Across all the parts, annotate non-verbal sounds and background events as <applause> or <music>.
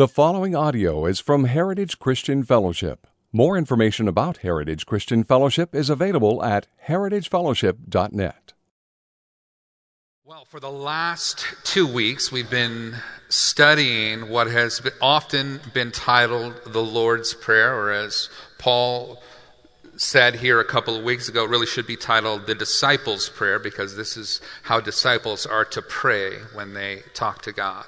The following audio is from Heritage Christian Fellowship. More information about Heritage Christian Fellowship is available at heritagefellowship.net. Well, for the last two weeks, we've been studying what has often been titled the Lord's Prayer, or as Paul said here a couple of weeks ago, really should be titled the Disciples' Prayer, because this is how disciples are to pray when they talk to God.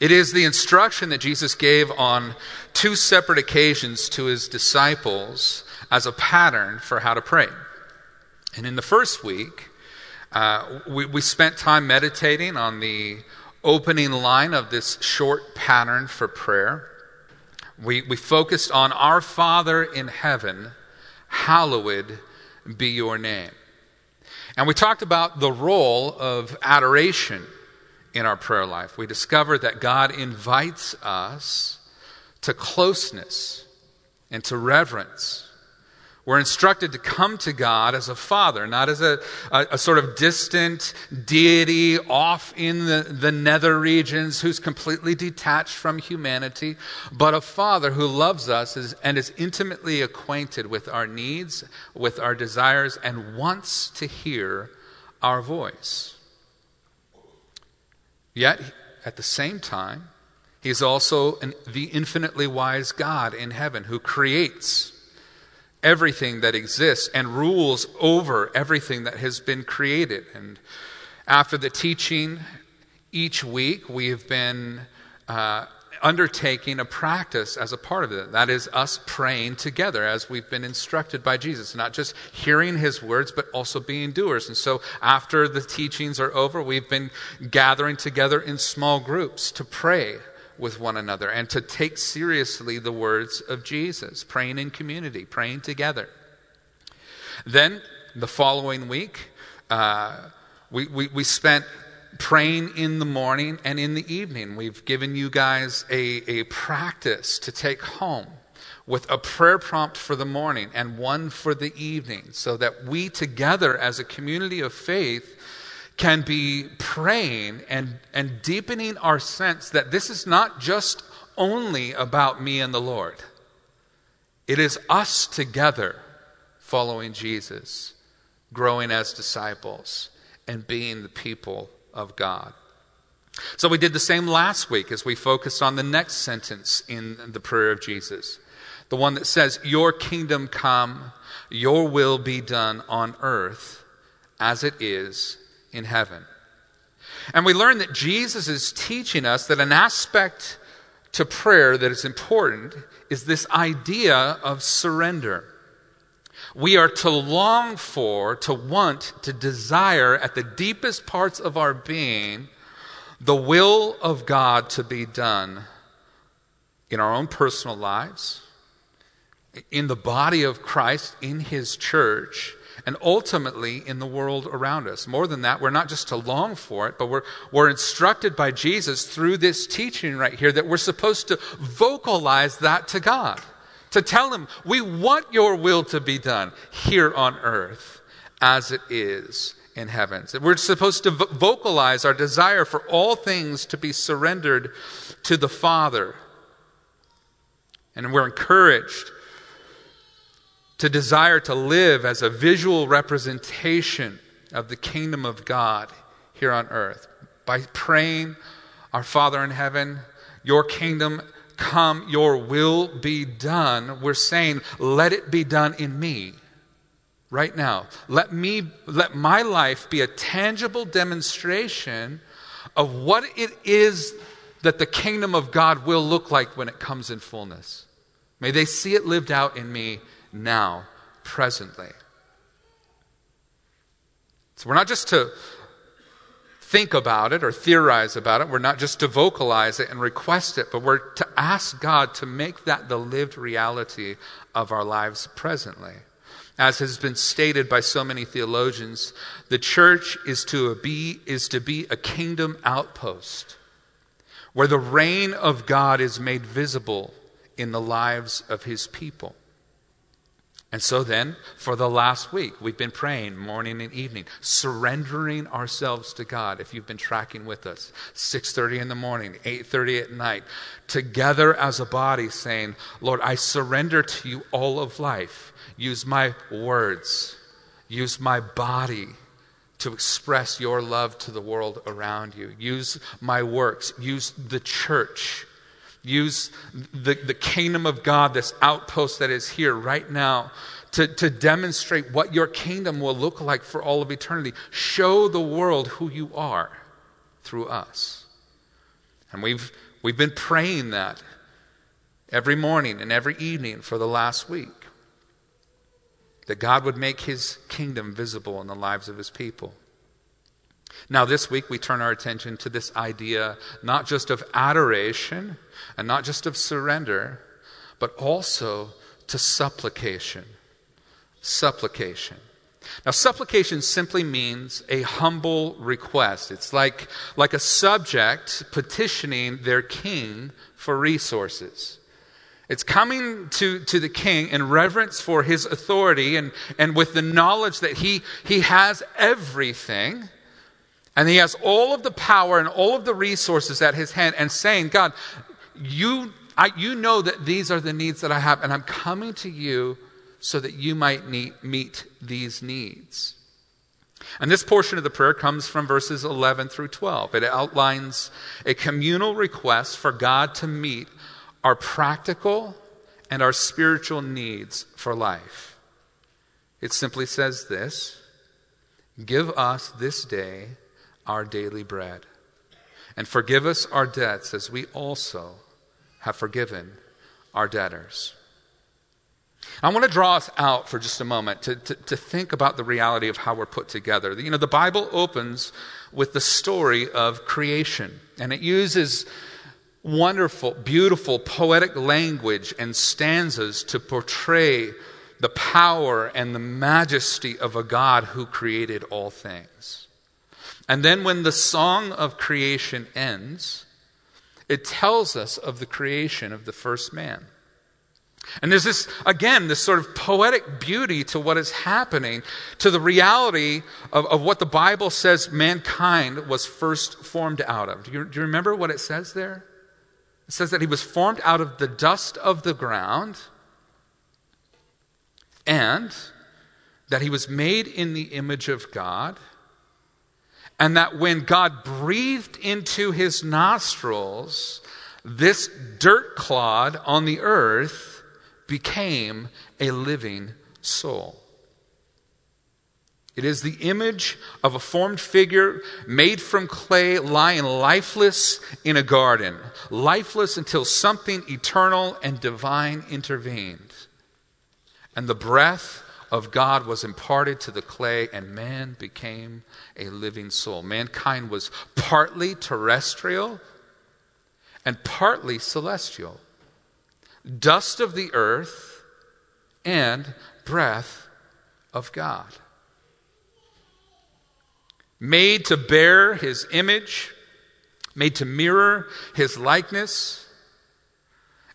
It is the instruction that Jesus gave on two separate occasions to his disciples as a pattern for how to pray. And in the first week, uh, we, we spent time meditating on the opening line of this short pattern for prayer. We, we focused on Our Father in heaven, hallowed be your name. And we talked about the role of adoration in our prayer life. We discover that God invites us to closeness and to reverence. We're instructed to come to God as a father, not as a, a, a, sort of distant deity off in the, the nether regions who's completely detached from humanity, but a father who loves us is, and is intimately acquainted with our needs, with our desires, and wants to hear our voice. Yet, at the same time, He's also an, the infinitely wise God in heaven who creates everything that exists and rules over everything that has been created. And after the teaching each week, we have been uh, undertaking a practice as a part of it. That is us praying together as we've been instructed by Jesus, not just hearing his words, but also being doers. And so after the teachings are over, we've been gathering together in small groups to pray with one another and to take seriously the words of Jesus, praying in community, praying together. Then the following week, uh, we, we, we spent praying in the morning and in the evening. We've given you guys a, a practice to take home with a prayer prompt for the morning and one for the evening so that we together as a community of faith can be praying and, and deepening our sense that this is not just only about me and the Lord. It is us together following Jesus, growing as disciples, and being the people of God. So we did the same last week as we focused on the next sentence in the prayer of Jesus. The one that says, Your kingdom come, your will be done on earth as it is in heaven. And we learned that Jesus is teaching us that an aspect to prayer that is important is this idea of surrender. We are to long for, to want, to desire at the deepest parts of our being the will of God to be done in our own personal lives, in the body of Christ, in His church, and ultimately in the world around us. More than that, we're not just to long for it, but we're, we're instructed by Jesus through this teaching right here that we're supposed to vocalize that to God to tell him, We want your will to be done here on earth as it is in heaven. We're supposed to vocalize our desire for all things to be surrendered to the Father. And we're encouraged to desire to live as a visual representation of the kingdom of God here on earth by praying, Our Father in heaven, your kingdom come, your will be done, we're saying, let it be done in me right now. Let me let my life be a tangible demonstration of what it is that the kingdom of God will look like when it comes in fullness. May they see it lived out in me now, presently. So we're not just to think about it or theorize about it. We're not just to vocalize it and request it, but we're to ask God to make that the lived reality of our lives presently. As has been stated by so many theologians, the church is to be, is to be a kingdom outpost where the reign of God is made visible in the lives of his people. And so then, for the last week, we've been praying morning and evening, surrendering ourselves to God. If you've been tracking with us, 6:30 in the morning, 8:30 at night, together as a body saying, "Lord, I surrender to you all of life. Use my words, use my body to express your love to the world around you. Use my works, use the church." Use the, the kingdom of God, this outpost that is here right now, to, to demonstrate what your kingdom will look like for all of eternity. Show the world who you are through us. And we've, we've been praying that every morning and every evening for the last week. That God would make his kingdom visible in the lives of his people. Now, this week we turn our attention to this idea not just of adoration and not just of surrender, but also to supplication. Supplication. Now, supplication simply means a humble request. It's like, like a subject petitioning their king for resources. It's coming to, to the king in reverence for his authority and, and with the knowledge that he, he has everything and he has all of the power and all of the resources at his hand and saying, God, you, I, you know that these are the needs that I have, and I'm coming to you so that you might meet, meet these needs. And this portion of the prayer comes from verses 11 through 12. It outlines a communal request for God to meet our practical and our spiritual needs for life. It simply says this Give us this day our daily bread. And forgive us our debts as we also have forgiven our debtors. I want to draw us out for just a moment to, to, to, think about the reality of how we're put together. You know, the Bible opens with the story of creation, and it uses wonderful, beautiful, poetic language and stanzas to portray the power and the majesty of a God who created all things. And then when the song of creation ends, it tells us of the creation of the first man. And there's this, again, this sort of poetic beauty to what is happening, to the reality of, of what the Bible says mankind was first formed out of. Do you, do you remember what it says there? It says that he was formed out of the dust of the ground and that he was made in the image of God and that when God breathed into his nostrils, this dirt clod on the earth became a living soul. It is the image of a formed figure made from clay lying lifeless in a garden, lifeless until something eternal and divine intervened. And the breath of God was imparted to the clay, and man became a living soul. Mankind was partly terrestrial and partly celestial, dust of the earth and breath of God. Made to bear his image, made to mirror his likeness.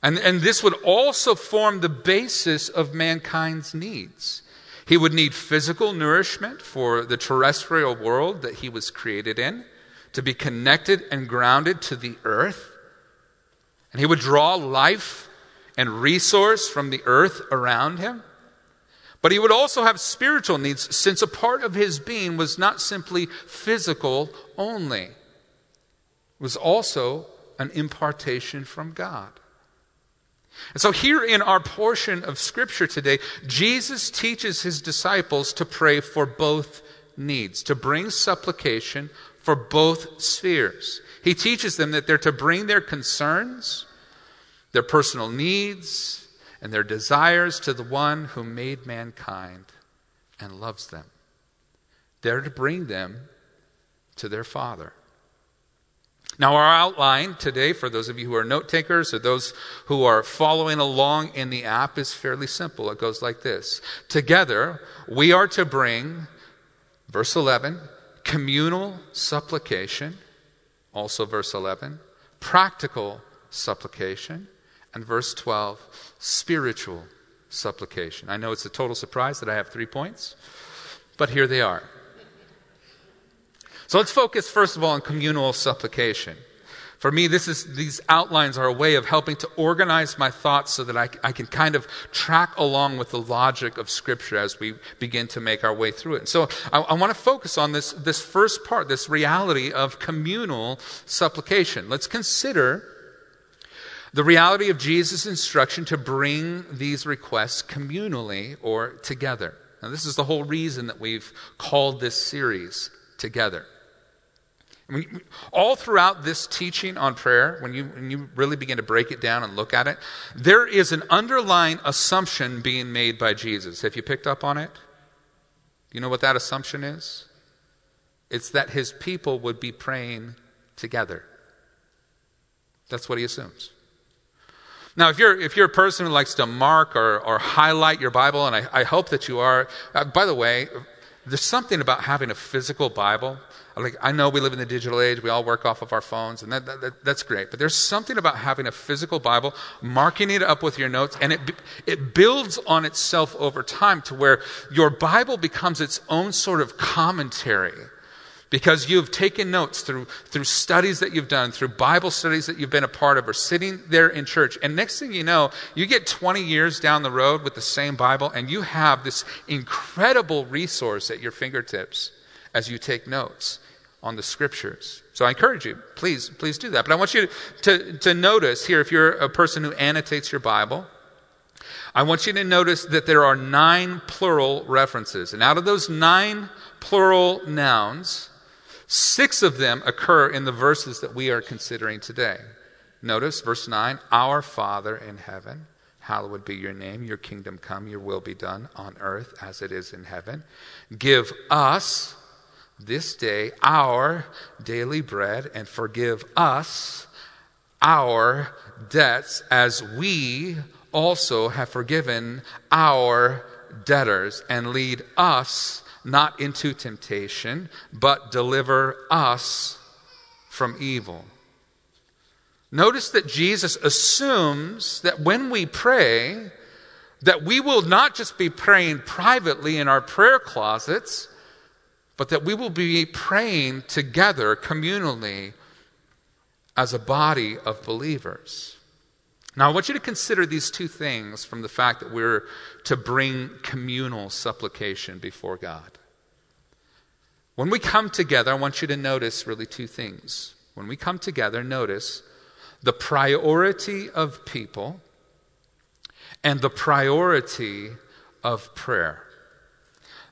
And, and this would also form the basis of mankind's needs. He would need physical nourishment for the terrestrial world that he was created in, to be connected and grounded to the earth. And he would draw life and resource from the earth around him. But he would also have spiritual needs, since a part of his being was not simply physical only, it was also an impartation from God. And so, here in our portion of Scripture today, Jesus teaches his disciples to pray for both needs, to bring supplication for both spheres. He teaches them that they're to bring their concerns, their personal needs, and their desires to the one who made mankind and loves them. They're to bring them to their Father. Now, our outline today, for those of you who are note takers or those who are following along in the app, is fairly simple. It goes like this Together, we are to bring, verse 11, communal supplication, also verse 11, practical supplication, and verse 12, spiritual supplication. I know it's a total surprise that I have three points, but here they are. So let's focus first of all on communal supplication. For me, this is, these outlines are a way of helping to organize my thoughts so that I, I can kind of track along with the logic of Scripture as we begin to make our way through it. And so I, I want to focus on this, this first part, this reality of communal supplication. Let's consider the reality of Jesus' instruction to bring these requests communally or together. Now, this is the whole reason that we've called this series Together. All throughout this teaching on prayer, when you, when you really begin to break it down and look at it, there is an underlying assumption being made by Jesus. Have you picked up on it? You know what that assumption is? It's that his people would be praying together. That's what he assumes. Now, if you're, if you're a person who likes to mark or, or highlight your Bible, and I, I hope that you are, uh, by the way, there's something about having a physical Bible. Like, I know we live in the digital age, we all work off of our phones, and that, that, that's great. But there's something about having a physical Bible, marking it up with your notes, and it, it builds on itself over time to where your Bible becomes its own sort of commentary because you've taken notes through, through studies that you've done, through Bible studies that you've been a part of, or sitting there in church. And next thing you know, you get 20 years down the road with the same Bible, and you have this incredible resource at your fingertips as you take notes on the scriptures. So I encourage you, please, please do that. But I want you to, to, to notice here, if you're a person who annotates your Bible, I want you to notice that there are nine plural references. And out of those nine plural nouns, Six of them occur in the verses that we are considering today. Notice verse 9 Our Father in heaven, hallowed be your name, your kingdom come, your will be done on earth as it is in heaven. Give us this day our daily bread and forgive us our debts as we also have forgiven our debtors and lead us not into temptation, but deliver us from evil. Notice that Jesus assumes that when we pray, that we will not just be praying privately in our prayer closets, but that we will be praying together communally as a body of believers. Now, I want you to consider these two things from the fact that we're to bring communal supplication before God. When we come together, I want you to notice really two things. When we come together, notice the priority of people and the priority of prayer.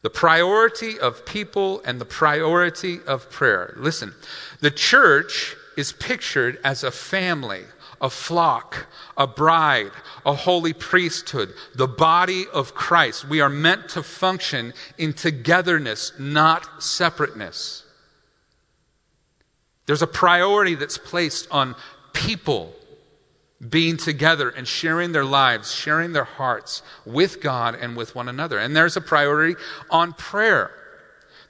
The priority of people and the priority of prayer. Listen, the church is pictured as a family a flock, a bride, a holy priesthood, the body of Christ. We are meant to function in togetherness, not separateness. There's a priority that's placed on people being together and sharing their lives, sharing their hearts with God and with one another. And there's a priority on prayer.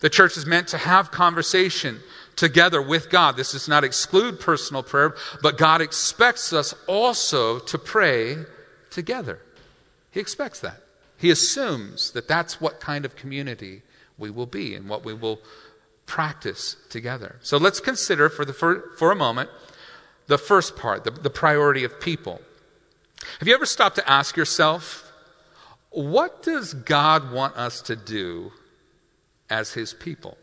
The church is meant to have conversation together with God. This does not exclude personal prayer, but God expects us also to pray together. He expects that. He assumes that that's what kind of community we will be and what we will practice together. So let's consider for, the, for, for a moment the first part, the, the priority of people. Have you ever stopped to ask yourself, what does God want us to do as His people?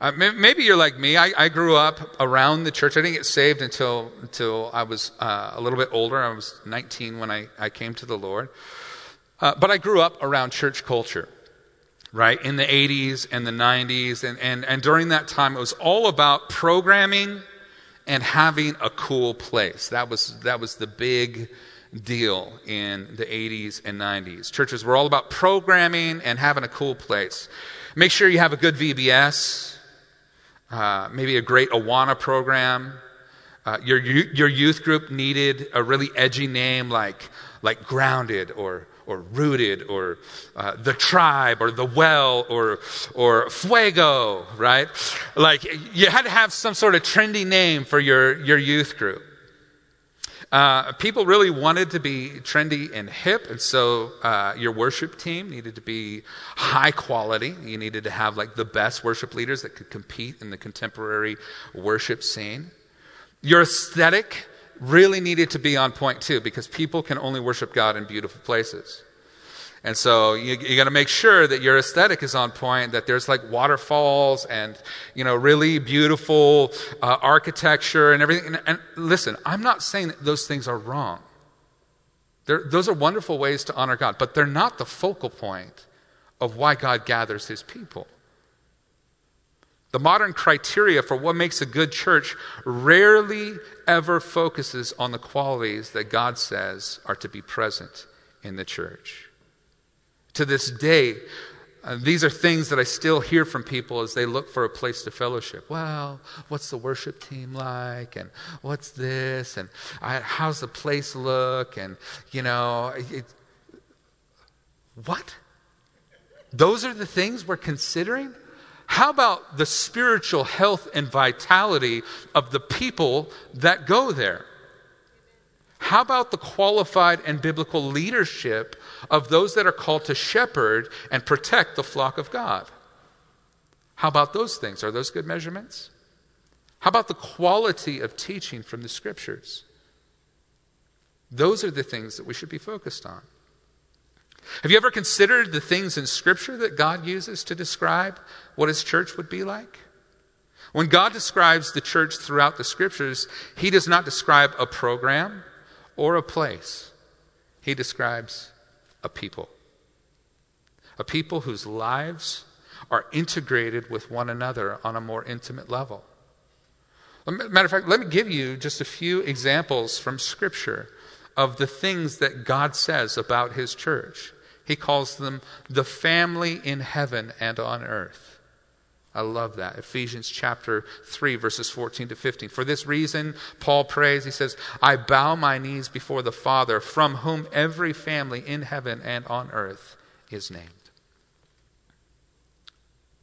Uh, maybe you're like me. I, I, grew up around the church. I didn't get saved until, until I was uh, a little bit older. I was 19 when I, I came to the Lord. Uh, but I grew up around church culture, right? In the 80s and the 90s. And, and, and during that time, it was all about programming and having a cool place. That was, that was the big deal in the 80s and 90s. Churches were all about programming and having a cool place. Make sure you have a good VBS uh, maybe a great Awana program. Uh, your, your youth group needed a really edgy name like, like Grounded or, or Rooted or uh, The Tribe or The Well or, or Fuego, right? Like you had to have some sort of trendy name for your, your youth group. Uh, people really wanted to be trendy and hip, and so uh, your worship team needed to be high quality. You needed to have like the best worship leaders that could compete in the contemporary worship scene. Your aesthetic really needed to be on point too, because people can only worship God in beautiful places. And so you, you got to make sure that your aesthetic is on point, that there's like waterfalls and, you know, really beautiful uh, architecture and everything. And, and, listen, I'm not saying that those things are wrong. They're, those are wonderful ways to honor God, but they're not the focal point of why God gathers his people. The modern criteria for what makes a good church rarely ever focuses on the qualities that God says are to be present in the church to this day, uh, these are things that I still hear from people as they look for a place to fellowship. Well, what's the worship team like? And what's this? And I, how's the place look? And, you know, it, what? Those are the things we're considering? How about the spiritual health and vitality of the people that go there? How about the qualified and biblical leadership of those that are called to shepherd and protect the flock of God? How about those things? Are those good measurements? How about the quality of teaching from the scriptures? Those are the things that we should be focused on. Have you ever considered the things in Scripture that God uses to describe what His church would be like? When God describes the church throughout the Scriptures, He does not describe a program, or a place. He describes a people. A people whose lives are integrated with one another on a more intimate level. Matter of fact, let me give you just a few examples from Scripture of the things that God says about His church. He calls them the family in heaven and on earth. I love that. Ephesians chapter 3, verses 14 to 15. For this reason, Paul prays, he says, I bow my knees before the Father, from whom every family in heaven and on earth is named.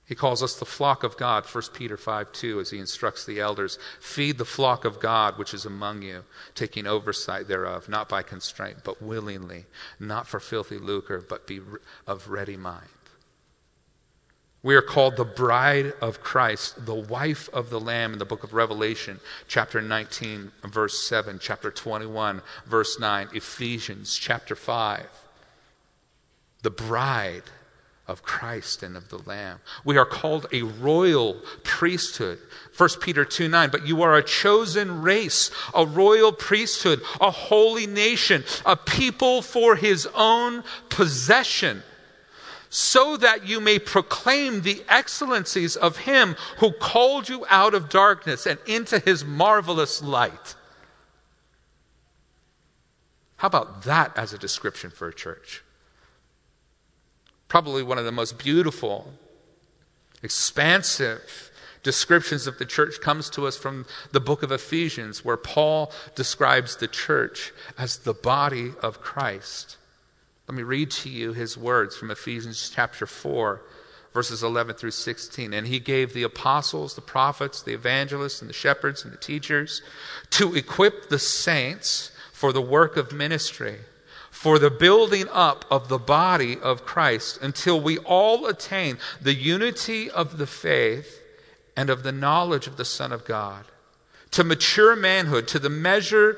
He calls us the flock of God, 1 Peter 5 2, as he instructs the elders Feed the flock of God which is among you, taking oversight thereof, not by constraint, but willingly, not for filthy lucre, but be of ready mind. We are called the bride of Christ, the wife of the Lamb in the book of Revelation, chapter 19, verse 7, chapter 21, verse 9, Ephesians, chapter 5. The bride of Christ and of the Lamb. We are called a royal priesthood. 1 Peter 2 9. But you are a chosen race, a royal priesthood, a holy nation, a people for his own possession so that you may proclaim the excellencies of him who called you out of darkness and into his marvelous light. How about that as a description for a church? Probably one of the most beautiful, expansive descriptions of the church comes to us from the book of Ephesians, where Paul describes the church as the body of Christ. Let me read to you his words from Ephesians chapter 4, verses 11 through 16. And he gave the apostles, the prophets, the evangelists, and the shepherds and the teachers to equip the saints for the work of ministry, for the building up of the body of Christ, until we all attain the unity of the faith and of the knowledge of the Son of God, to mature manhood, to the measure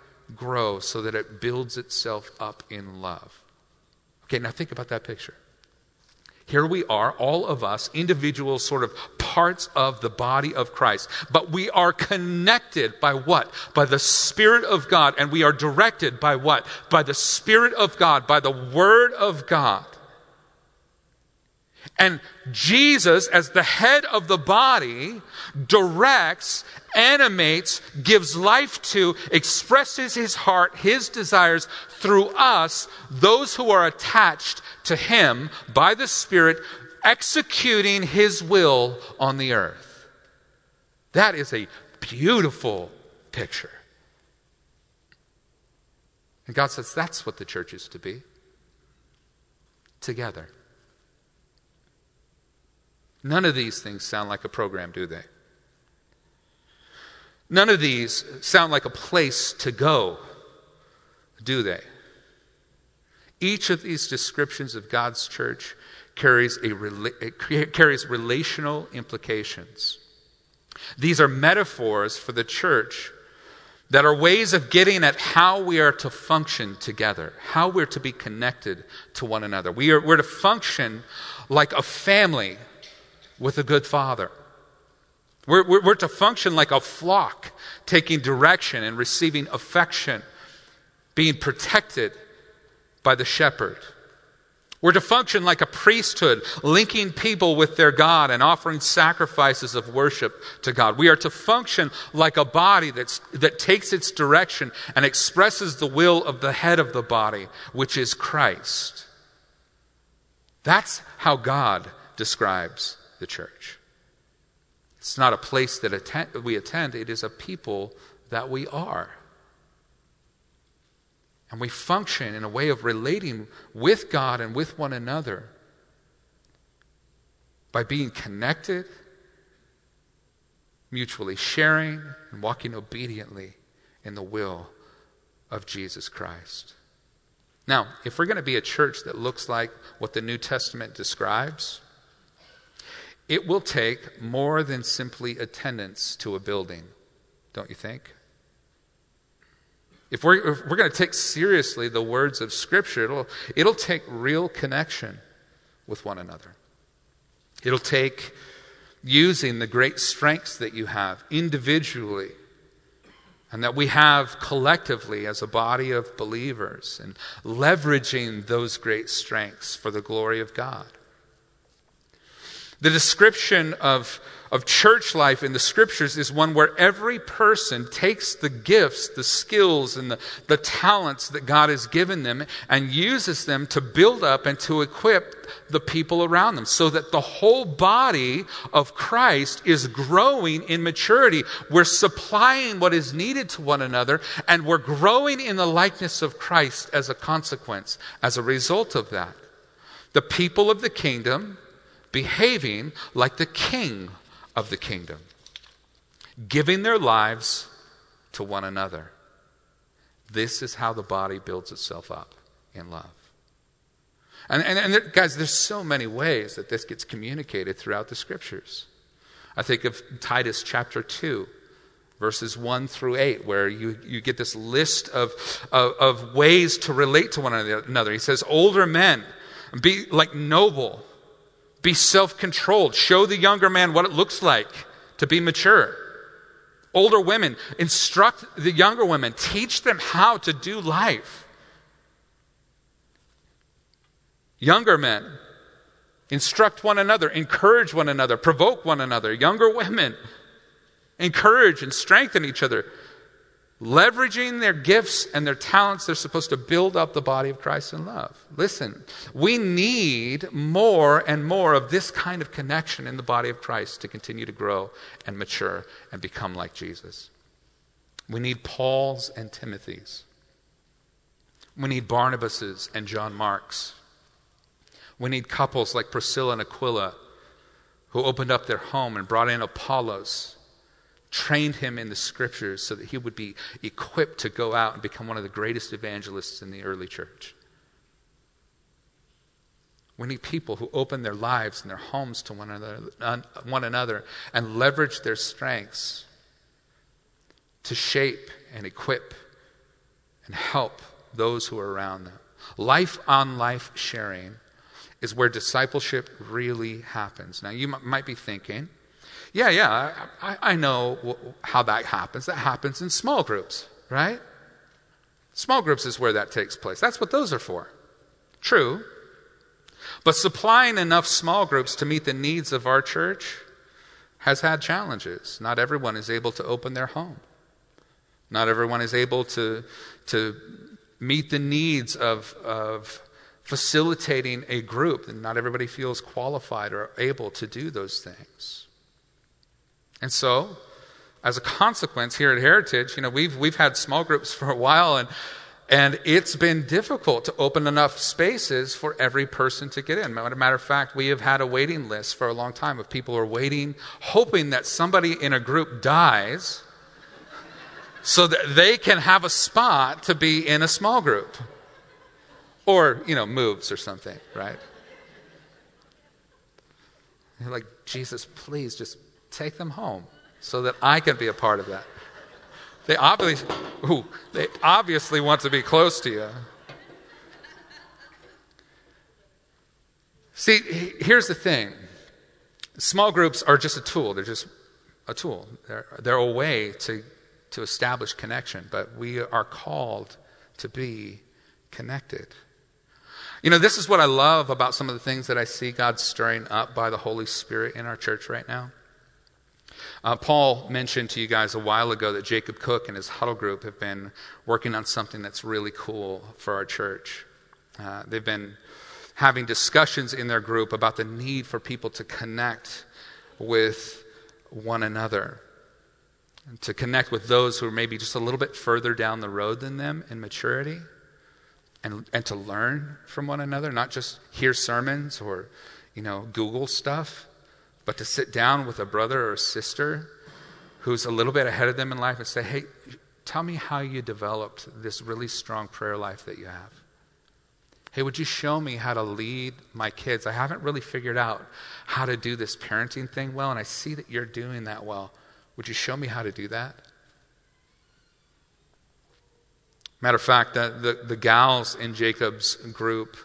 grow so that it builds itself up in love. Okay, now think about that picture. Here we are, all of us, individual sort of parts of the body of Christ. But we are connected by what? By the Spirit of God. And we are directed by what? By the Spirit of God, by the Word of God. And Jesus, as the head of the body, directs animates, gives life to, expresses his heart, his desires through us, those who are attached to him by the Spirit, executing his will on the earth. That is a beautiful picture. And God says that's what the church is to be together. None of these things sound like a program, do they? None of these sound like a place to go, do they? Each of these descriptions of God's church carries, a, eh, carries relational implications. These are metaphors for the church that are ways of getting at how we are to function together, how we're to be connected to one another. We are, we're to function like a family with a good father. We're, we're, we're, to function like a flock, taking direction and receiving affection, being protected by the shepherd. We're to function like a priesthood, linking people with their God and offering sacrifices of worship to God. We are to function like a body that's, that takes its direction and expresses the will of the head of the body, which is Christ. That's how God describes the church. It's not a place that we attend, it is a people that we are. And we function in a way of relating with God and with one another by being connected, mutually sharing, and walking obediently in the will of Jesus Christ. Now, if we're going to be a church that looks like what the New Testament describes, it will take more than simply attendance to a building, don't you think? If we're, if we're going to take seriously the words of Scripture, it'll, it'll take real connection with one another. It'll take using the great strengths that you have individually and that we have collectively as a body of believers and leveraging those great strengths for the glory of God. The description of, of church life in the scriptures is one where every person takes the gifts, the skills, and the, the talents that God has given them and uses them to build up and to equip the people around them so that the whole body of Christ is growing in maturity. We're supplying what is needed to one another and we're growing in the likeness of Christ as a consequence, as a result of that. The people of the kingdom behaving like the king of the kingdom, giving their lives to one another. This is how the body builds itself up in love. And, and, and there, guys, there's so many ways that this gets communicated throughout the scriptures. I think of Titus chapter 2, verses 1 through 8, where you, you get this list of, of, of ways to relate to one another. He says, Older men, be like noble be self controlled. Show the younger man what it looks like to be mature. Older women, instruct the younger women, teach them how to do life. Younger men, instruct one another, encourage one another, provoke one another. Younger women, encourage and strengthen each other leveraging their gifts and their talents, they're supposed to build up the body of Christ in love. Listen, we need more and more of this kind of connection in the body of Christ to continue to grow and mature and become like Jesus. We need Paul's and Timothy's. We need Barnabas's and John Mark's. We need couples like Priscilla and Aquila who opened up their home and brought in Apollos trained him in the scriptures so that he would be equipped to go out and become one of the greatest evangelists in the early church. We need people who open their lives and their homes to one another, one another and leverage their strengths to shape and equip and help those who are around them. Life on life sharing is where discipleship really happens. Now, you might be thinking, yeah, yeah, I, I know how that happens. That happens in small groups, right? Small groups is where that takes place. That's what those are for. True. But supplying enough small groups to meet the needs of our church has had challenges. Not everyone is able to open their home. Not everyone is able to, to meet the needs of, of facilitating a group. And not everybody feels qualified or able to do those things. And so, as a consequence here at Heritage, you know, we've, we've had small groups <laughs> for a while and and it's been difficult to open enough spaces for every person to get in. As a matter of fact, we have had a waiting list for a long time of people who are waiting, hoping that somebody in a group dies <laughs> so that they can have a spot to be in a small group. Or, you know, moves or something, right? You're like, Jesus, please just take them home so that I can be a part of that. They obviously, ooh, they obviously want to be close to you. See, here's the thing small groups are just a tool, they're just a tool, they're, they're a way to, to establish connection, but we are called to be connected. You know, this is what I love about some of the things that I see God stirring up by the Holy Spirit in our church right now. Uh, Paul mentioned to you guys a while ago that Jacob Cook and his huddle group have been working on something that's really cool for our church. Uh, they've been having discussions in their group about the need for people to connect with one another, to connect with those who are maybe just a little bit further down the road than them in maturity, and, and to learn from one another, not just hear sermons or, you know, Google stuff but to sit down with a brother or a sister who's a little bit ahead of them in life and say, hey, tell me how you developed this really strong prayer life that you have. Hey, would you show me how to lead my kids? I haven't really figured out how to do this parenting thing well, and I see that you're doing that well. Would you show me how to do that? Matter of fact, the, the, the gals in Jacob's group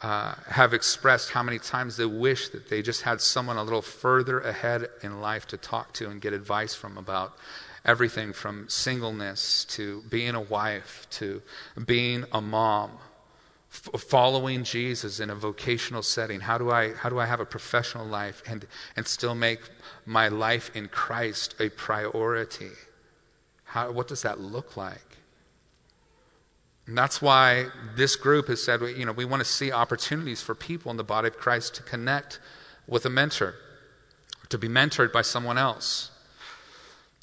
uh, have expressed how many times they wish that they just had someone a little further ahead in life to talk to and get advice from about everything from singleness to being a wife to being a mom f- following jesus in a vocational setting. How do i how do i have a professional life and and still make my life in christ a priority? How, what does that look like and that's why this group has said, you know, we want to see opportunities for people in the body of Christ to connect with a mentor, to be mentored by someone else.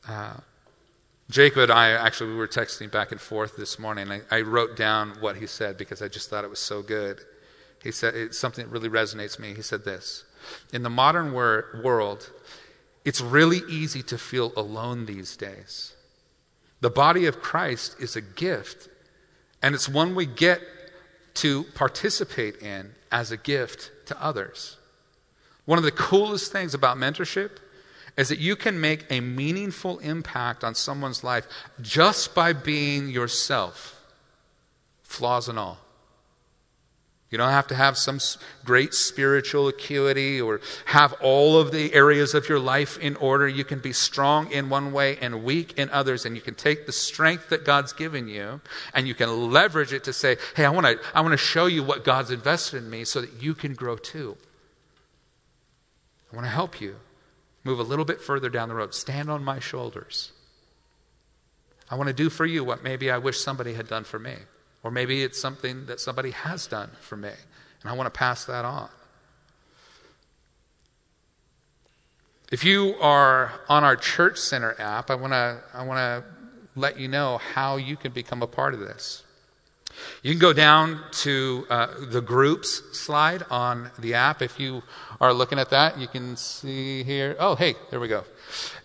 Uh, Jacob and I actually we were texting back and forth this morning. I, I, wrote down what he said because I just thought it was so good. He said it's something that really resonates me. He said this: In the modern wor- world, it's really easy to feel alone these days. The body of Christ is a gift and it's one we get to participate in as a gift to others. One of the coolest things about mentorship is that you can make a meaningful impact on someone's life just by being yourself, flaws and all. You don't have to have some great spiritual acuity or have all of the areas of your life in order. You can be strong in one way and weak in others, and you can take the strength that God's given you and you can leverage it to say, Hey, I want to I want to show you what God's invested in me so that you can grow too. I want to help you move a little bit further down the road. Stand on my shoulders. I want to do for you what maybe I wish somebody had done for me. Or maybe it's something that somebody has done for me, and I want to pass that on. If you are on our Church Center app, I want to I want to let you know how you can become a part of this. You can go down to uh, the groups slide on the app. If you are looking at that, you can see here. Oh, hey, there we go.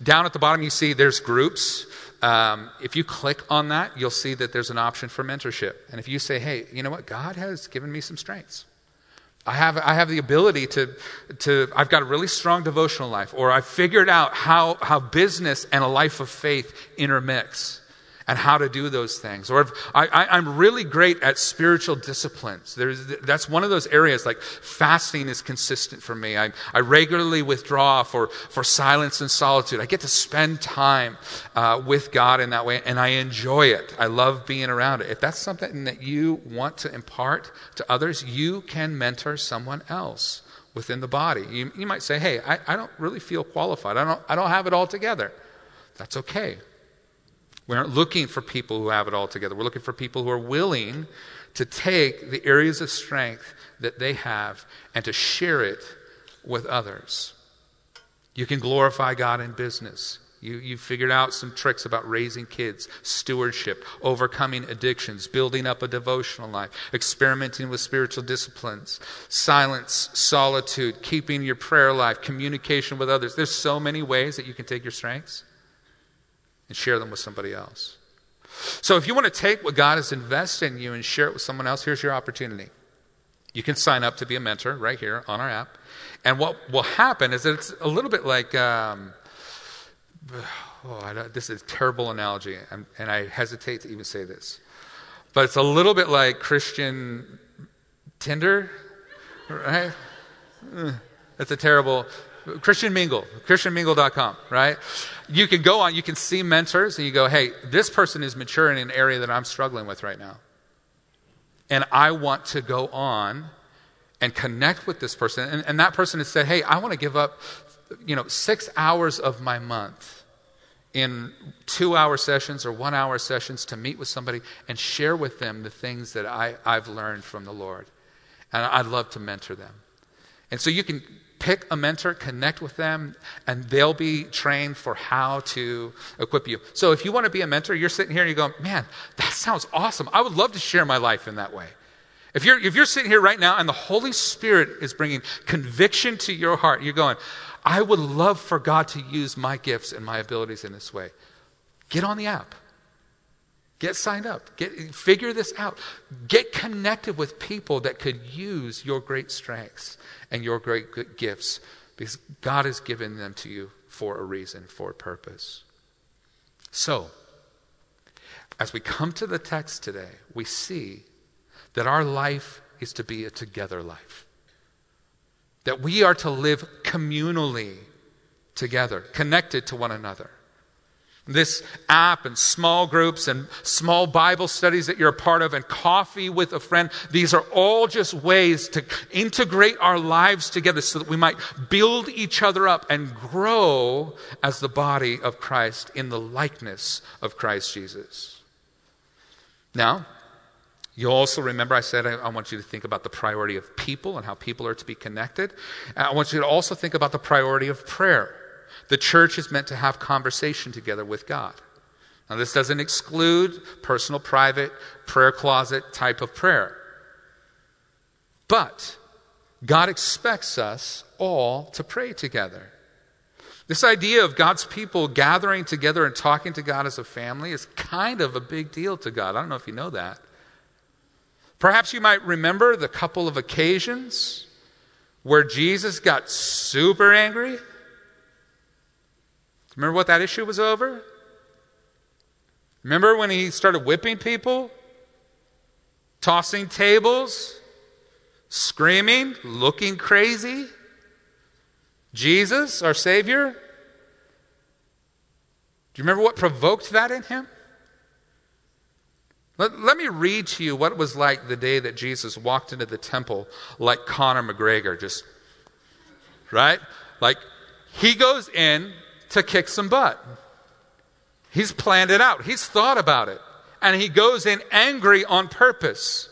Down at the bottom, you see there's groups. Um, if you click on that, you'll see that there's an option for mentorship. And if you say, hey, you know what? God has given me some strengths. I have, I have the ability to, to, I've got a really strong devotional life, or I've figured out how, how business and a life of faith intermix and how to do those things. Or I, am really great at spiritual disciplines. There's, that's one of those areas, like fasting is consistent for me. I, I regularly withdraw for, for silence and solitude. I get to spend time uh, with God in that way, and I enjoy it. I love being around it. If that's something that you want to impart to others, you can mentor someone else within the body. You, you might say, hey, I, I don't really feel qualified. I don't, I don't have it all together. That's okay. We aren't looking for people who have it all together. We're looking for people who are willing to take the areas of strength that they have and to share it with others. You can glorify God in business. You, you figured out some tricks about raising kids, stewardship, overcoming addictions, building up a devotional life, experimenting with spiritual disciplines, silence, solitude, keeping your prayer life, communication with others. There's so many ways that you can take your strengths and share them with somebody else. So if you want to take what God has invested in you and share it with someone else, here's your opportunity. You can sign up to be a mentor right here on our app. And what will happen is that it's a little bit like. Um, <sighs> oh, this is a terrible analogy, and, and I hesitate to even say this. But it's a little bit like Christian Tinder, right? <laughs> That's a terrible. Christian Mingle, ChristianMingle.com, right? You can go on, you can see mentors, and you go, hey, this person is mature in an area that I'm struggling with right now. And I want to go on and connect with this person. And, and that person has said, hey, I want to give up you know, six hours of my month in two hour sessions or one hour sessions to meet with somebody and share with them the things that I, I've learned from the Lord. And I'd love to mentor them. And so you can pick a mentor, connect with them, and they'll be trained for how to equip you. So if you want to be a mentor, you're sitting here and you go, man, that sounds awesome. I would love to share my life in that way. If you're, if you're sitting here right now and the Holy Spirit is bringing conviction to your heart, you're going, I would love for God to use my gifts and my abilities in this way. Get on the app. Get signed up. Get, figure this out. Get connected with people that could use your great strengths and your great gifts because God has given them to you for a reason, for a purpose. So, as we come to the text today, we see that our life is to be a together life that we are to live communally together, connected to one another. This app and small groups and small Bible studies that you're a part of and coffee with a friend, these are all just ways to integrate our lives together so that we might build each other up and grow as the body of Christ in the likeness of Christ Jesus. Now, you also remember I said I, I, want you to think about the priority of people and how people are to be connected. I want you to also think about the priority of prayer. The church is meant to have conversation together with God. Now, this doesn't exclude personal, private, prayer closet type of prayer. But God expects us all to pray together. This idea of God's people gathering together and talking to God as a family is kind of a big deal to God. I don't know if you know that. Perhaps you might remember the couple of occasions where Jesus got super angry. Remember what that issue was over? Remember when he started whipping people? Tossing tables? Screaming? Looking crazy? Jesus, our Savior? Do you remember what provoked that in him? Let, let me read to you what it was like the day that Jesus walked into the temple like Conor McGregor, just, right? Like, he goes in to kick some butt. He's planned it out, he's thought about it. And he goes in angry on purpose.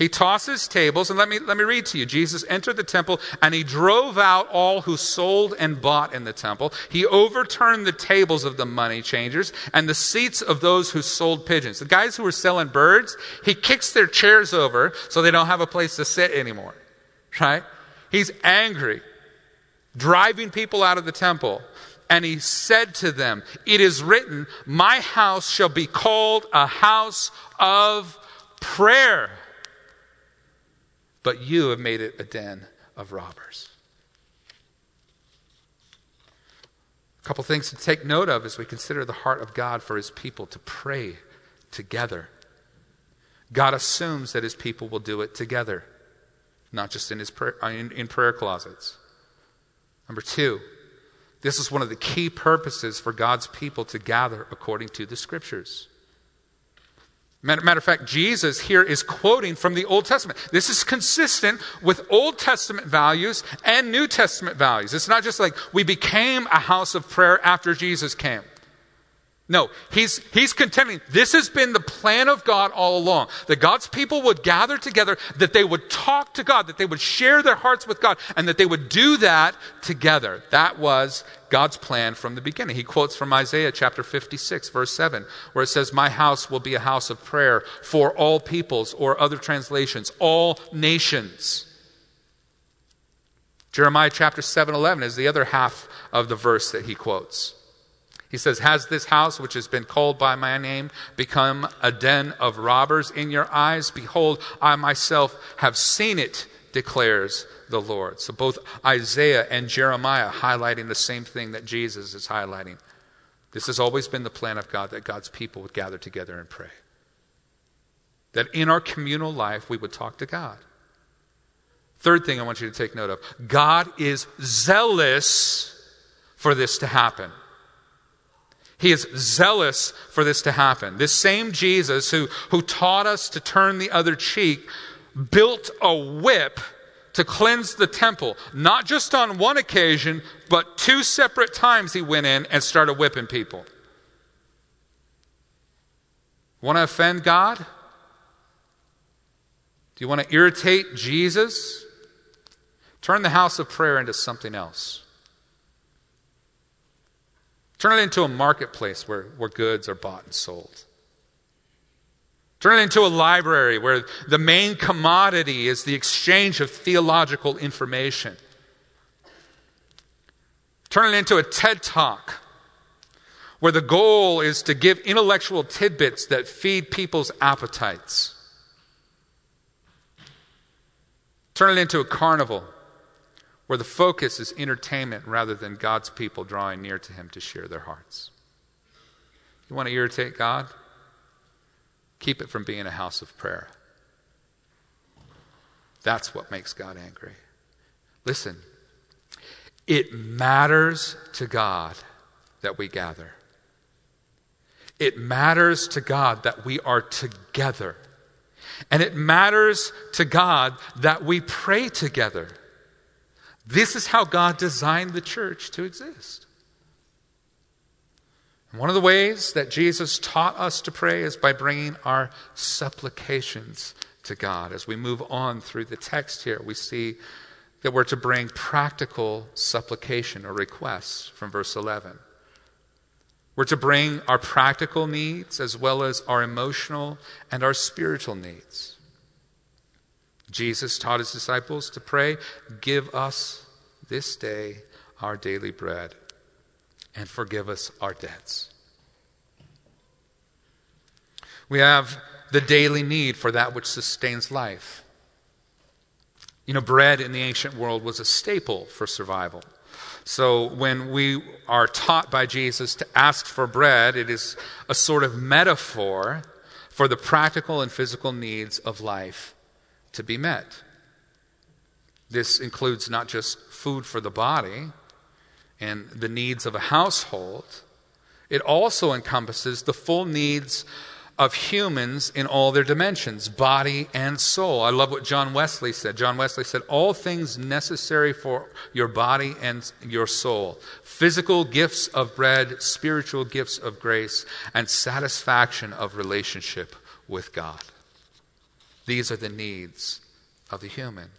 He tosses tables, and let me, let me read to you. Jesus entered the temple, and he drove out all who sold and bought in the temple. He overturned the tables of the money changers and the seats of those who sold pigeons. The guys who were selling birds, he kicks their chairs over so they don't have a place to sit anymore. Right? He's angry, driving people out of the temple. And he said to them, It is written, My house shall be called a house of prayer but you have made it a den of robbers. A couple things to take note of as we consider the heart of God for his people to pray together. God assumes that his people will do it together, not just in, his prayer, in, in prayer closets. Number two, this is one of the key purposes for God's people to gather according to the scriptures. Matter, of fact, Jesus here is quoting from the Old Testament. This is consistent with Old Testament values and New Testament values. It's not just like we became a house of prayer after Jesus came. No, he's, he's contending. This has been the plan of God all along. That God's people would gather together, that they would talk to God, that they would share their hearts with God, and that they would do that together. That was God's plan from the beginning. He quotes from Isaiah chapter 56, verse 7, where it says, My house will be a house of prayer for all peoples, or other translations, all nations. Jeremiah chapter 7, 11 is the other half of the verse that he quotes. He says, Has this house, which has been called by my name, become a den of robbers in your eyes? Behold, I myself have seen it, declares the Lord. So both Isaiah and Jeremiah highlighting the same thing that Jesus is highlighting. This has always been the plan of God that God's people would gather together and pray. That in our communal life, we would talk to God. Third thing I want you to take note of God is zealous for this to happen. He is zealous for this to happen. This same Jesus who, who taught us to turn the other cheek built a whip to cleanse the temple. Not just on one occasion, but two separate times he went in and started whipping people. Want to offend God? Do you want to irritate Jesus? Turn the house of prayer into something else. Turn it into a marketplace where, where goods are bought and sold. Turn it into a library where the main commodity is the exchange of theological information. Turn it into a TED Talk where the goal is to give intellectual tidbits that feed people's appetites. Turn it into a carnival where the focus is entertainment rather than God's people drawing near to Him to share their hearts. You want to irritate God? Keep it from being a house of prayer. That's what makes God angry. Listen, it matters to God that we gather. It matters to God that we are together. And it matters to God that we pray together. This is how God designed the church to exist. And one of the ways that Jesus taught us to pray is by bringing our supplications to God. As we move on through the text here, we see that we're to bring practical supplication or requests from verse 11. We're to bring our practical needs as well as our emotional and our spiritual needs. Jesus taught his disciples to pray, Give us this day our daily bread, and forgive us our debts. We have the daily need for that which sustains life. You know, bread in the ancient world was a staple for survival. So when we are taught by Jesus to ask for bread, it is a sort of metaphor for the practical and physical needs of life to be met. This includes not just food for the body and the needs of a household, it also encompasses the full needs of humans in all their dimensions, body and soul. I love what John Wesley said. John Wesley said, All things necessary for your body and your soul physical gifts of bread, spiritual gifts of grace, and satisfaction of relationship with God. These are the needs of the human.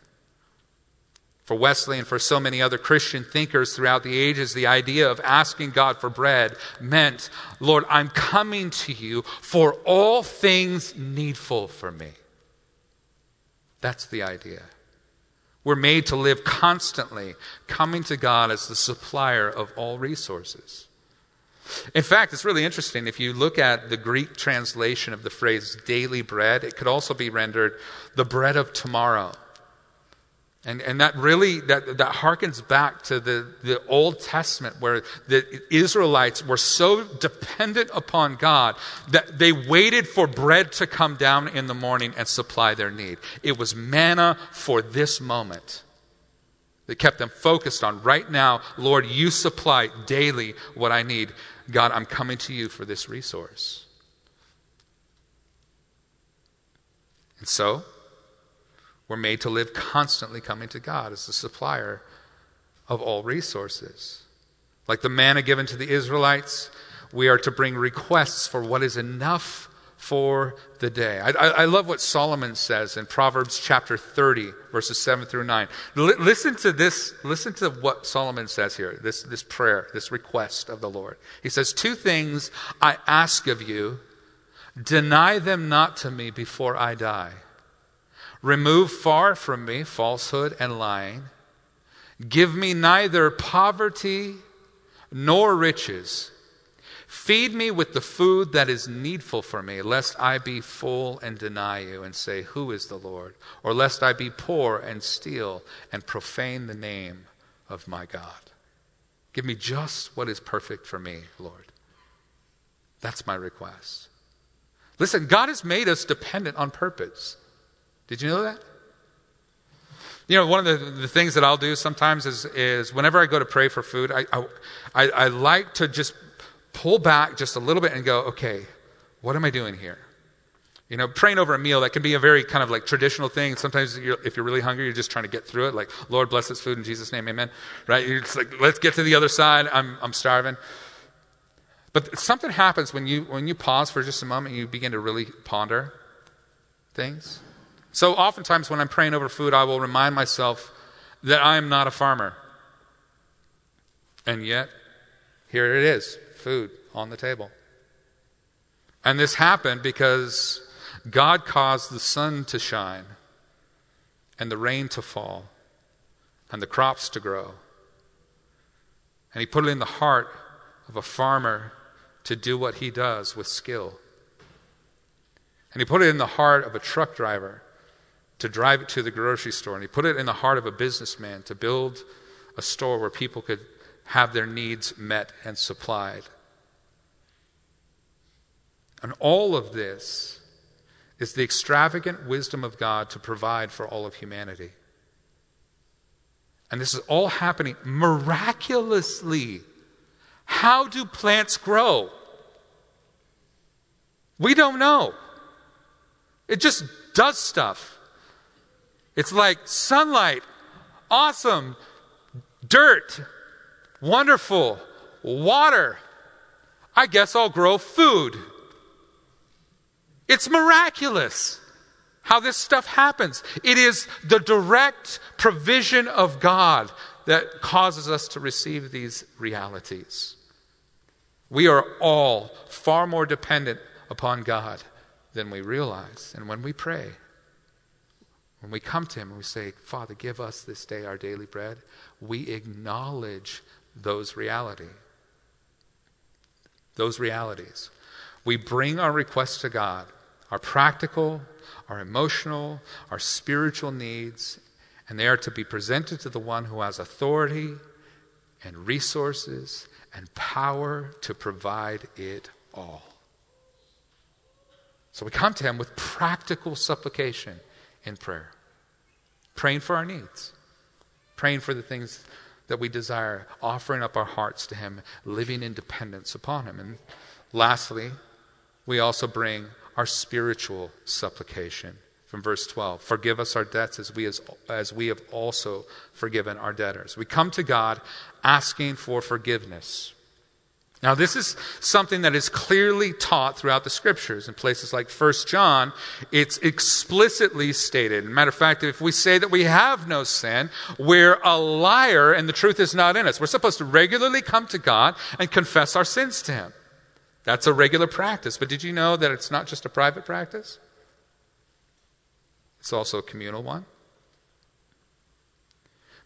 For Wesley and for so many other Christian thinkers throughout the ages, the idea of asking God for bread meant, Lord, I'm coming to you for all things needful for me. That's the idea. We're made to live constantly, coming to God as the supplier of all resources. In fact, it's really interesting. If you look at the Greek translation of the phrase daily bread, it could also be rendered the bread of tomorrow. And, and that really that, that harkens back to the, the Old Testament where the Israelites were so dependent upon God that they waited for bread to come down in the morning and supply their need. It was manna for this moment that kept them focused on right now, Lord, you supply daily what I need. God, I'm coming to you for this resource. And so, we're made to live constantly coming to God as the supplier of all resources. Like the manna given to the Israelites, we are to bring requests for what is enough for the day. I, I, love what Solomon says in Proverbs chapter 30, verses 7 through 9. L- listen to this, listen to what Solomon says here, this, this prayer, this request of the Lord. He says, Two things I ask of you, deny them not to me before I die. Remove far from me falsehood and lying. Give me neither poverty nor riches Feed me with the food that is needful for me, lest I be full and deny you and say, Who is the Lord? Or lest I be poor and steal and profane the name of my God. Give me just what is perfect for me, Lord. That's my request. Listen, God has made us dependent on purpose. Did you know that? You know, one of the, the things that I'll do sometimes is, is whenever I go to pray for food, I, I, I like to just pull back just a little bit and go, okay, what am I doing here? You know, praying over a meal, that can be a very kind of like traditional thing. Sometimes you're, if you're really hungry, you're just trying to get through it. Like, Lord, bless this food in Jesus' name, amen. Right? You're just like, let's get to the other side. I'm, I'm starving. But something happens when you, when you pause for just a moment and you begin to really ponder things. So oftentimes when I'm praying over food, I will remind myself that I am not a farmer. And yet, here it is food on the table. And this happened because God caused the sun to shine and the rain to fall and the crops to grow. And He put it in the heart of a farmer to do what he does with skill. And He put it in the heart of a truck driver to drive it to the grocery store. And He put it in the heart of a businessman to build a store where people could have their needs met and supplied. And all of this is the extravagant wisdom of God to provide for all of humanity. And this is all happening miraculously. How do plants grow? We don't know. It just does stuff. It's like sunlight, awesome, dirt, wonderful, water. I guess I'll grow food. It's miraculous how this stuff happens. It is the direct provision of God that causes us to receive these realities. We are all far more dependent upon God than we realize. And when we pray, when we come to Him and we say, Father, give us this day our daily bread, we acknowledge those realities. Those realities. We bring our requests to God our practical, our emotional, our spiritual needs, and they are to be presented to the one who has authority and resources and power to provide it all. So we come to him with practical supplication in prayer, praying for our needs, praying for the things that we desire, offering up our hearts to him, living in dependence upon him. And lastly, we also bring our spiritual supplication. From verse 12, forgive us our debts as we, as, as we have also forgiven our debtors. We come to God asking for forgiveness. Now, this is something that is clearly taught throughout the scriptures. In places like 1 John, it's explicitly stated. matter of fact, if we say that we have no sin, we're a liar and the truth is not in us. We're supposed to regularly come to God and confess our sins to Him. That's a regular practice. But did you know that it's not just a private practice? It's also a communal one.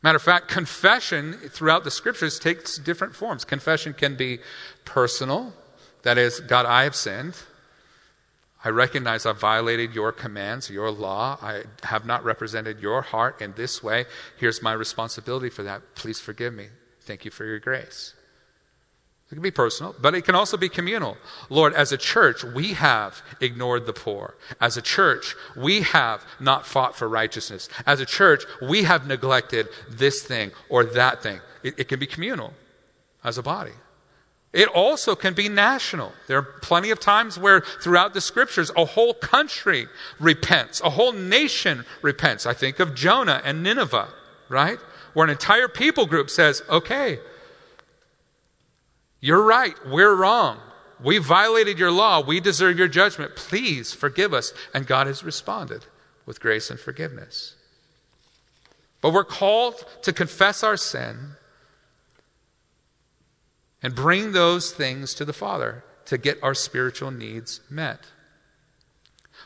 Matter of fact, confession throughout the scriptures takes different forms. Confession can be personal, that is, God, I have sinned. I recognize I've violated your commands, your law. I have not represented your heart in this way. Here's my responsibility for that. Please forgive me. Thank you for your grace. It can be personal, but it can also be communal. Lord, as a church, we have ignored the poor. As a church, we have not fought for righteousness. As a church, we have neglected this thing or that thing. It, it can be communal as a body. It also can be national. There are plenty of times where throughout the scriptures a whole country repents, a whole nation repents. I think of Jonah and Nineveh, right? Where an entire people group says, okay, you're right, we're wrong. We violated your law, we deserve your judgment. Please forgive us. And God has responded with grace and forgiveness. But we're called to confess our sin and bring those things to the Father to get our spiritual needs met.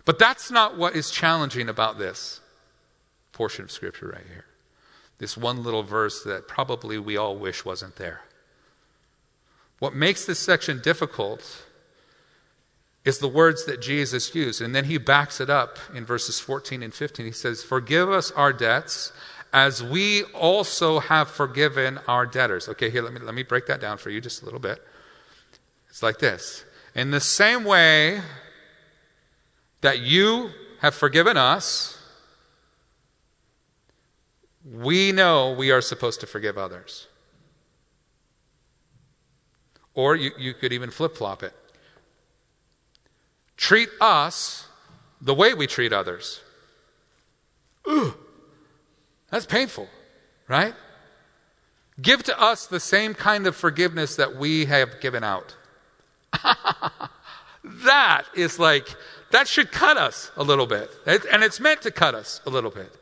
But that's not what is challenging about this portion of Scripture right here. This one little verse that probably we all wish wasn't there. What makes this section difficult is the words that Jesus used. And then he backs it up in verses 14 and 15. He says, Forgive us our debts as we also have forgiven our debtors. Okay, here, let me, let me break that down for you just a little bit. It's like this In the same way that you have forgiven us, we know we are supposed to forgive others. Or you, you could even flip flop it. Treat us the way we treat others. Ooh. That's painful, right? Give to us the same kind of forgiveness that we have given out. <laughs> that is like, that should cut us a little bit. And it's meant to cut us a little bit.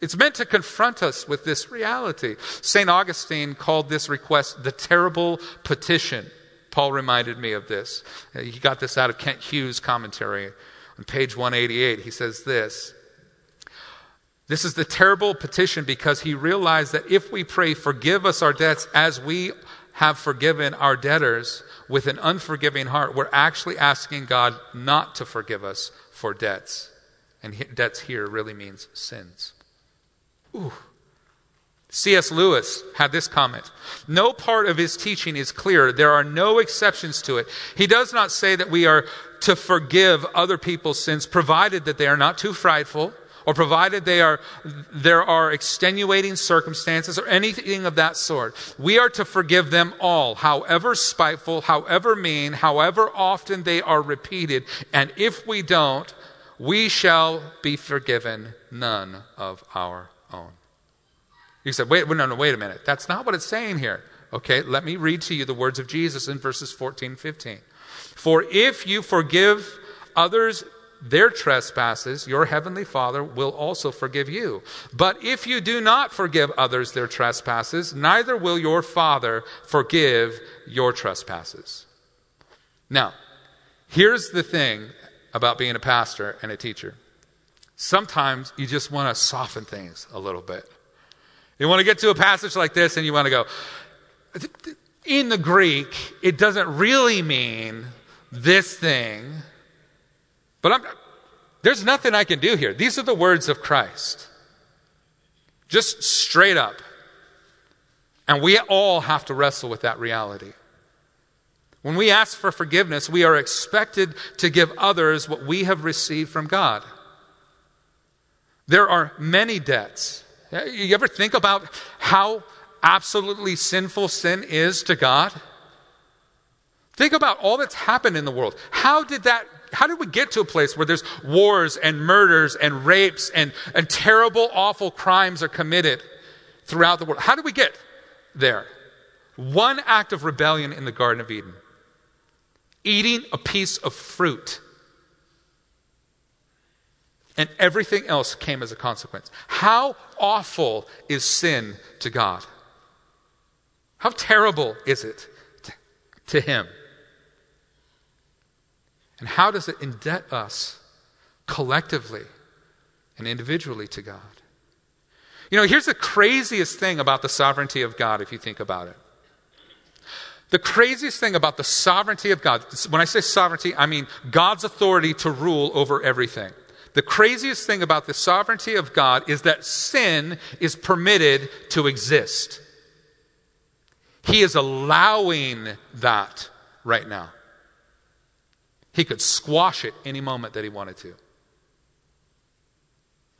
It's meant to confront us with this reality. St. Augustine called this request the terrible petition. Paul reminded me of this. He got this out of Kent Hughes' commentary on page 188. He says this this is the terrible petition because he realized that if we pray, forgive us our debts as we have forgiven our debtors with an unforgiving heart, we're actually asking God not to forgive us for debts. And debts here really means sins. Ooh. C.S. Lewis had this comment No part of his teaching is clear. There are no exceptions to it. He does not say that we are to forgive other people's sins, provided that they are not too frightful or provided they are, there are extenuating circumstances or anything of that sort. We are to forgive them all, however spiteful, however mean, however often they are repeated. And if we don't, we shall be forgiven none of our. You said, wait, no, no, wait a minute. That's not what it's saying here. Okay, let me read to you the words of Jesus in verses 14 and 15. For if you forgive others their trespasses, your heavenly Father will also forgive you. But if you do not forgive others their trespasses, neither will your Father forgive your trespasses. Now, here's the thing about being a pastor and a teacher. Sometimes you just want to soften things a little bit. You want to get to a passage like this and you want to go, in the Greek, it doesn't really mean this thing but I'm, there's nothing I can do here. These are the words of Christ. Just straight up. And we all have to wrestle with that reality. When we ask for forgiveness, we are expected to give others what we have received from God. There are many debts. You ever think about how absolutely sinful sin is to God? Think about all that's happened in the world. How did that how did we get to a place where there's wars and murders and rapes and, and terrible, awful crimes are committed throughout the world? How did we get there? One act of rebellion in the Garden of Eden eating a piece of fruit. And everything else came as a consequence. How awful is sin to God? How terrible is it to, Him? And how does it indebt us collectively and individually to God? You know, here's the craziest thing about the sovereignty of God, if you think about it. The craziest thing about the sovereignty of God, when I say sovereignty, I mean God's authority to rule over everything. The craziest thing about the sovereignty of God is that sin is permitted to exist. He is allowing that right now. He could squash it any moment that he wanted to.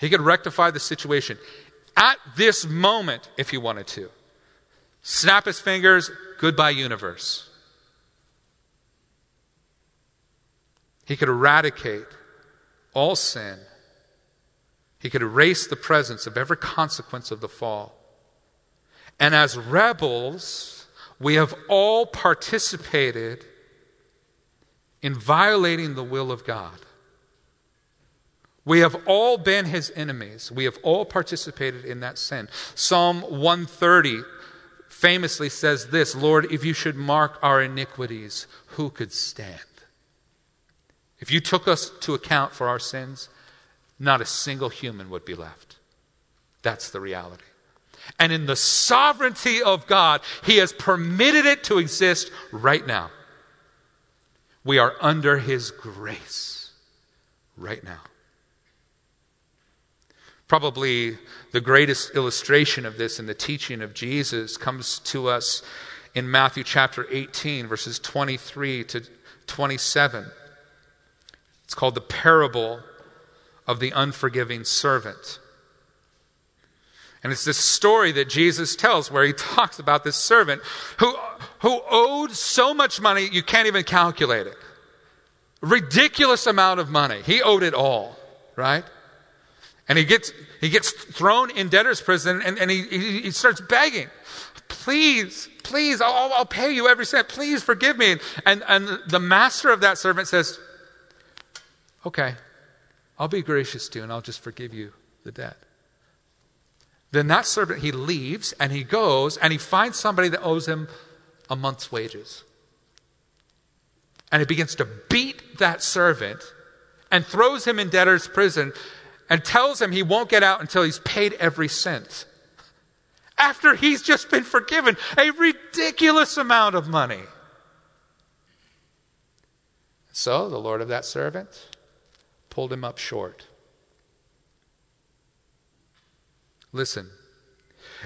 He could rectify the situation at this moment if he wanted to. Snap his fingers, goodbye, universe. He could eradicate all sin. He could erase the presence of every consequence of the fall. And as rebels, we have all participated in violating the will of God. We have all been his enemies. We have all participated in that sin. Psalm 130 famously says this Lord, if you should mark our iniquities, who could stand? If you took us to account for our sins, not a single human would be left. That's the reality. And in the sovereignty of God, He has permitted it to exist right now. We are under His grace right now. Probably the greatest illustration of this in the teaching of Jesus comes to us in Matthew chapter 18, verses 23 to 27. It's called the parable of the unforgiving servant. And it's this story that Jesus tells where he <laughs> talks about this servant who, who owed so much money you can't even calculate it. Ridiculous amount of money. He owed it all, right? And he gets, he gets thrown in debtor's prison and, and he, he, he starts begging, please, please, I'll, I'll pay you every cent. Please forgive me. And, and the master of that servant says, okay, I'll be gracious to you and I'll just forgive you the debt. Then that servant, he leaves and he goes and he finds somebody that owes him a month's wages. And he begins to beat that servant and throws him in debtor's prison and tells him he won't get out until he's paid every cent. After he's just been forgiven a ridiculous amount of money. So the Lord of that servant pulled him up short. Listen,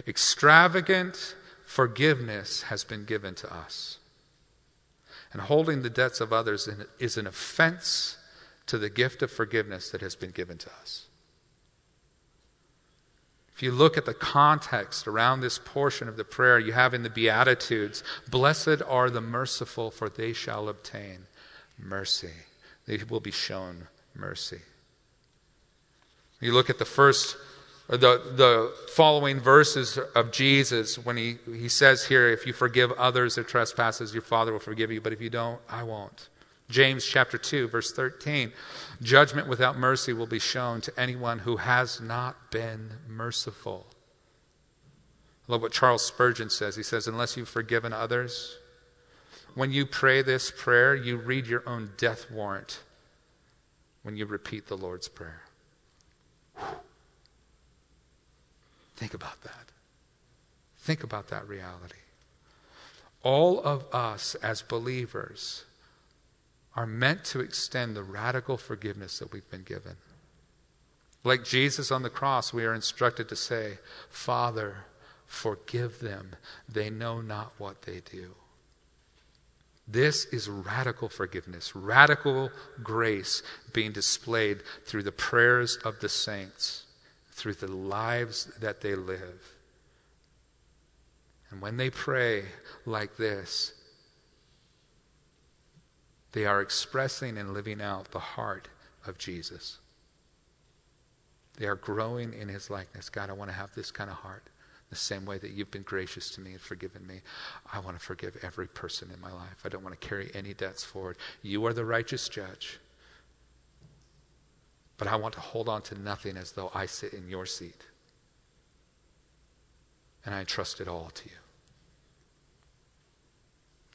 extravagant forgiveness has been given to us. And holding the debts of others is an offense to the gift of forgiveness that has been given to us. If you look at the context around this portion of the prayer you have in the Beatitudes, blessed are the merciful, for they shall obtain mercy. They will be shown mercy. You look at the first, the, the following verses of Jesus when he, he says here, if you forgive others their trespasses, your Father will forgive you, but if you don't, I won't. James chapter 2, verse 13 judgment without mercy will be shown to anyone who has not been merciful. I love what Charles Spurgeon says. He says, Unless you've forgiven others, when you pray this prayer, you read your own death warrant when you repeat the Lord's Prayer. Think about that. Think about that reality. All of us as believers are meant to extend the radical forgiveness that we've been given. Like Jesus on the cross, we are instructed to say, Father, forgive them. They know not what they do. This is radical forgiveness, radical grace being displayed through the prayers of the saints, through the lives that they live. And when they pray like this, they are expressing and living out the heart of Jesus. They are growing in his likeness. God, I want to have this kind of heart. The same way that you've been gracious to me and forgiven me, I want to forgive every person in my life. I don't want to carry any debts forward. You are the righteous judge. But I want to hold on to nothing as though I sit in your seat. And I trust it all to you.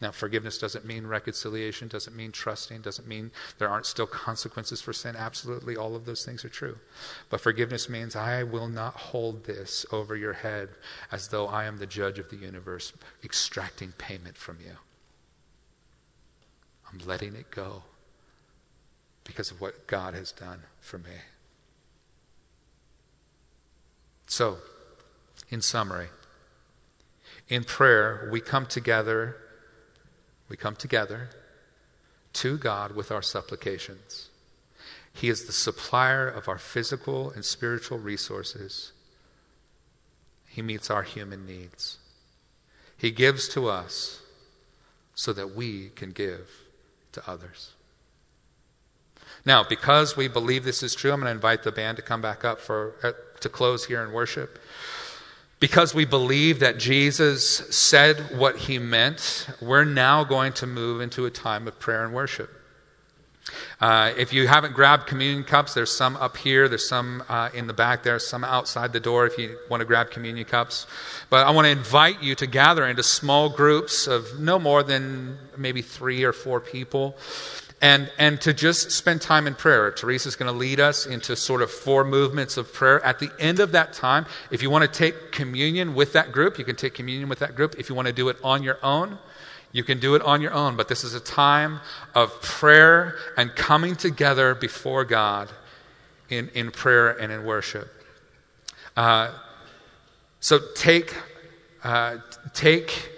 Now, forgiveness doesn't mean reconciliation, doesn't mean trusting, doesn't mean there aren't still consequences for sin. Absolutely, all of those things are true. But forgiveness means I will not hold this over your head as though I am the judge of the universe, extracting payment from you. I'm letting it go because of what God has done for me. So, in summary, in prayer, we come together we come together to God with our supplications. He is the supplier of our physical and spiritual resources. He meets our human needs. He gives to us so that we can give to others. Now, because we believe this is true, I'm going to invite the band to come back up for, uh, to close here in worship. Because we believe that Jesus said what he meant, we're now going to move into a time of prayer and worship. Uh, if you haven't grabbed communion cups, there's some up here, there's some uh, in the back there, some outside the door if you want to grab communion cups. But I want to invite you to gather into small groups of no more than maybe three or four people. And, and to just spend time in prayer. Teresa's going to lead us into sort of four movements of prayer. At the end of that time, if you want to take communion with that group, you can take communion with that group. If you want to do it on your own, you can do it on your own, but this is a time of prayer and coming together before God in, in prayer and in worship. Uh, so take, uh, take,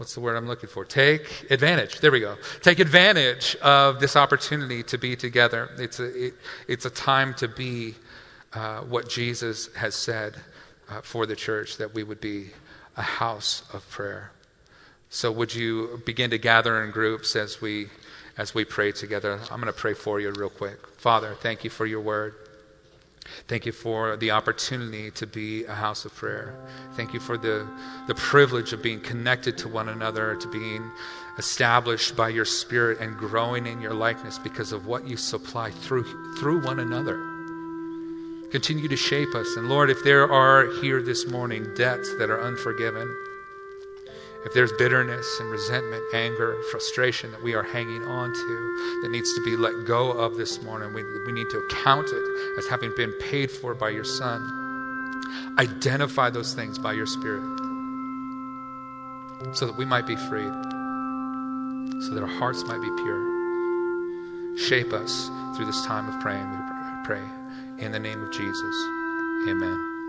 what's the word I'm looking for? Take advantage. There we go. Take advantage of this opportunity to be together. It's a, it, it's a time to be uh, what Jesus has said uh, for the church, that we would be a house of prayer. So would you begin to gather in groups as we as we pray together? I'm going to pray for you real quick. Father, thank you for your word. Thank you for the opportunity to be a house of prayer. Thank you for the, the privilege of being connected to one another, to being established by your spirit and growing in your likeness because of what you supply through, through one another. Continue to shape us. And Lord, if there are here this morning debts that are unforgiven, if there's bitterness and resentment, anger, frustration that we are hanging on to that needs to be let go of this morning, we, we need to count it as having been paid for by your Son. Identify those things by your Spirit so that we might be freed, so that our hearts might be pure. Shape us through this time of praying, we pray. In the name of Jesus, amen.